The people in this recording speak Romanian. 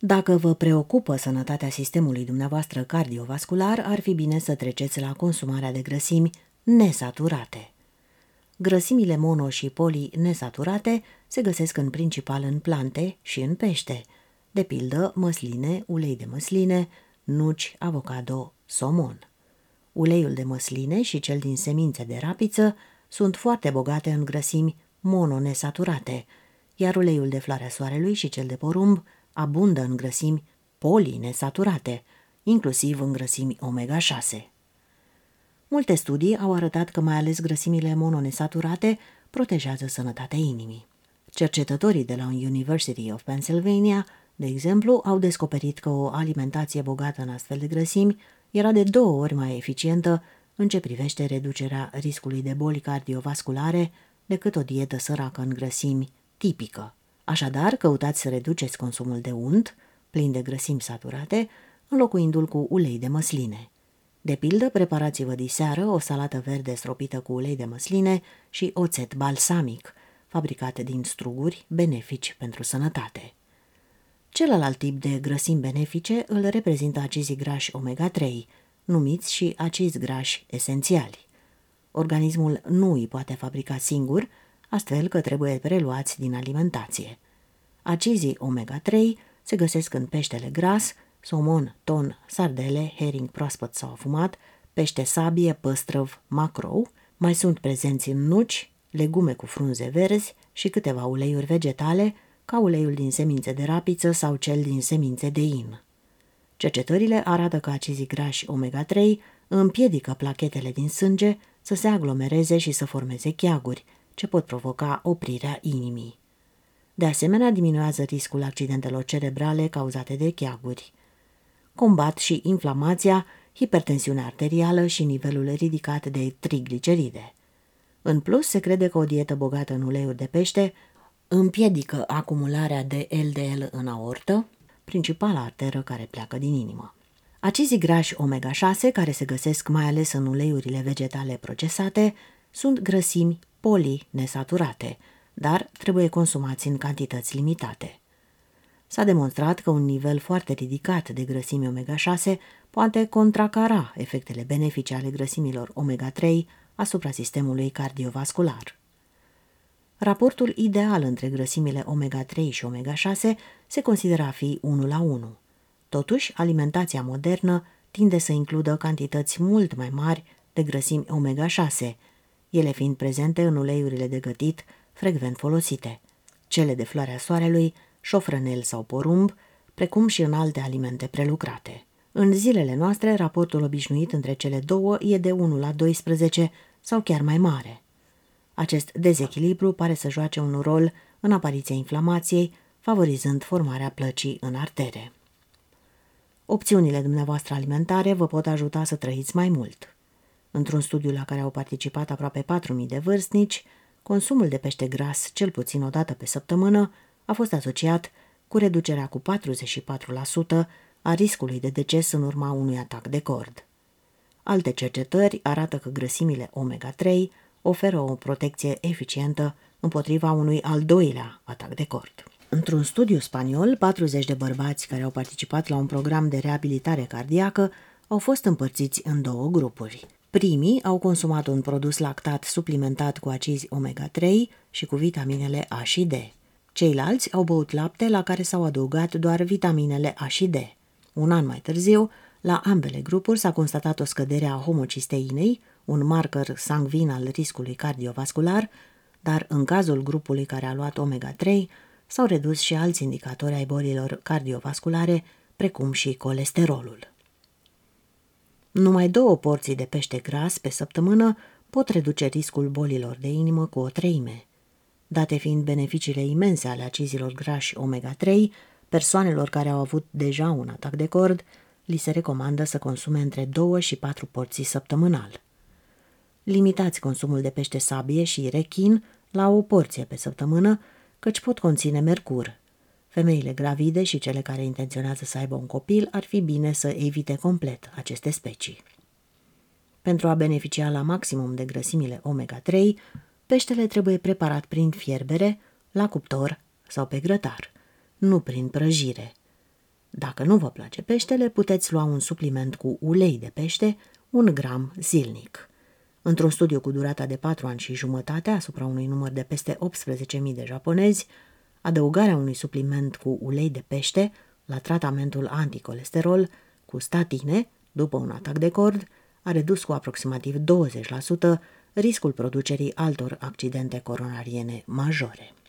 Dacă vă preocupă sănătatea sistemului dumneavoastră cardiovascular, ar fi bine să treceți la consumarea de grăsimi nesaturate. Grăsimile mono și poli nesaturate se găsesc în principal în plante și în pește, de pildă măsline, ulei de măsline, nuci, avocado, somon. Uleiul de măsline și cel din semințe de rapiță sunt foarte bogate în grăsimi mononesaturate, iar uleiul de floarea soarelui și cel de porumb abundă în grăsimi polinesaturate, inclusiv în grăsimi omega-6. Multe studii au arătat că mai ales grăsimile mononesaturate protejează sănătatea inimii. Cercetătorii de la University of Pennsylvania, de exemplu, au descoperit că o alimentație bogată în astfel de grăsimi era de două ori mai eficientă în ce privește reducerea riscului de boli cardiovasculare decât o dietă săracă în grăsimi tipică. Așadar, căutați să reduceți consumul de unt, plin de grăsimi saturate, înlocuindu-l cu ulei de măsline. De pildă, preparați-vă diseară o salată verde stropită cu ulei de măsline și oțet balsamic, fabricat din struguri benefici pentru sănătate. Celălalt tip de grăsimi benefice îl reprezintă acizii grași omega-3, numiți și acizi grași esențiali. Organismul nu îi poate fabrica singur, astfel că trebuie preluați din alimentație. Acizii omega-3 se găsesc în peștele gras, somon, ton, sardele, herring proaspăt sau afumat, pește sabie, păstrăv, macrou, mai sunt prezenți în nuci, legume cu frunze verzi și câteva uleiuri vegetale, ca uleiul din semințe de rapiță sau cel din semințe de in. Cercetările arată că acizii grași omega-3 împiedică plachetele din sânge să se aglomereze și să formeze cheaguri, ce pot provoca oprirea inimii. De asemenea, diminuează riscul accidentelor cerebrale cauzate de cheaguri. Combat și inflamația, hipertensiunea arterială și nivelul ridicat de trigliceride. În plus, se crede că o dietă bogată în uleiuri de pește împiedică acumularea de LDL în aortă, principala arteră care pleacă din inimă. Acizii grași omega-6, care se găsesc mai ales în uleiurile vegetale procesate, sunt grăsimi polinesaturate, dar trebuie consumați în cantități limitate. S-a demonstrat că un nivel foarte ridicat de grăsimi omega-6 poate contracara efectele benefice ale grăsimilor omega-3 asupra sistemului cardiovascular. Raportul ideal între grăsimile omega-3 și omega-6 se consideră a fi 1 la 1. Totuși, alimentația modernă tinde să includă cantități mult mai mari de grăsimi omega-6, ele fiind prezente în uleiurile de gătit frecvent folosite, cele de floarea soarelui, șofrănel sau porumb, precum și în alte alimente prelucrate. În zilele noastre, raportul obișnuit între cele două e de 1 la 12 sau chiar mai mare. Acest dezechilibru pare să joace un rol în apariția inflamației, favorizând formarea plăcii în artere. Opțiunile dumneavoastră alimentare vă pot ajuta să trăiți mai mult. Într-un studiu la care au participat aproape 4.000 de vârstnici, consumul de pește gras, cel puțin o dată pe săptămână, a fost asociat cu reducerea cu 44% a riscului de deces în urma unui atac de cord. Alte cercetări arată că grăsimile omega-3 oferă o protecție eficientă împotriva unui al doilea atac de cord. Într-un studiu spaniol, 40 de bărbați care au participat la un program de reabilitare cardiacă au fost împărțiți în două grupuri. Primii au consumat un produs lactat suplimentat cu acizi omega-3 și cu vitaminele A și D. Ceilalți au băut lapte la care s-au adăugat doar vitaminele A și D. Un an mai târziu, la ambele grupuri s-a constatat o scădere a homocisteinei, un marker sangvin al riscului cardiovascular, dar în cazul grupului care a luat omega-3 s-au redus și alți indicatori ai bolilor cardiovasculare, precum și colesterolul. Numai două porții de pește gras pe săptămână pot reduce riscul bolilor de inimă cu o treime. Date fiind beneficiile imense ale acizilor grași omega-3, persoanelor care au avut deja un atac de cord, li se recomandă să consume între 2 și 4 porții săptămânal. Limitați consumul de pește sabie și rechin la o porție pe săptămână, căci pot conține mercur, Femeile gravide și cele care intenționează să aibă un copil ar fi bine să evite complet aceste specii. Pentru a beneficia la maximum de grăsimile omega-3, peștele trebuie preparat prin fierbere, la cuptor sau pe grătar, nu prin prăjire. Dacă nu vă place peștele, puteți lua un supliment cu ulei de pește, un gram zilnic. Într-un studiu cu durata de 4 ani și jumătate asupra unui număr de peste 18.000 de japonezi, adăugarea unui supliment cu ulei de pește la tratamentul anticolesterol cu statine, după un atac de cord, a redus cu aproximativ 20% riscul producerii altor accidente coronariene majore.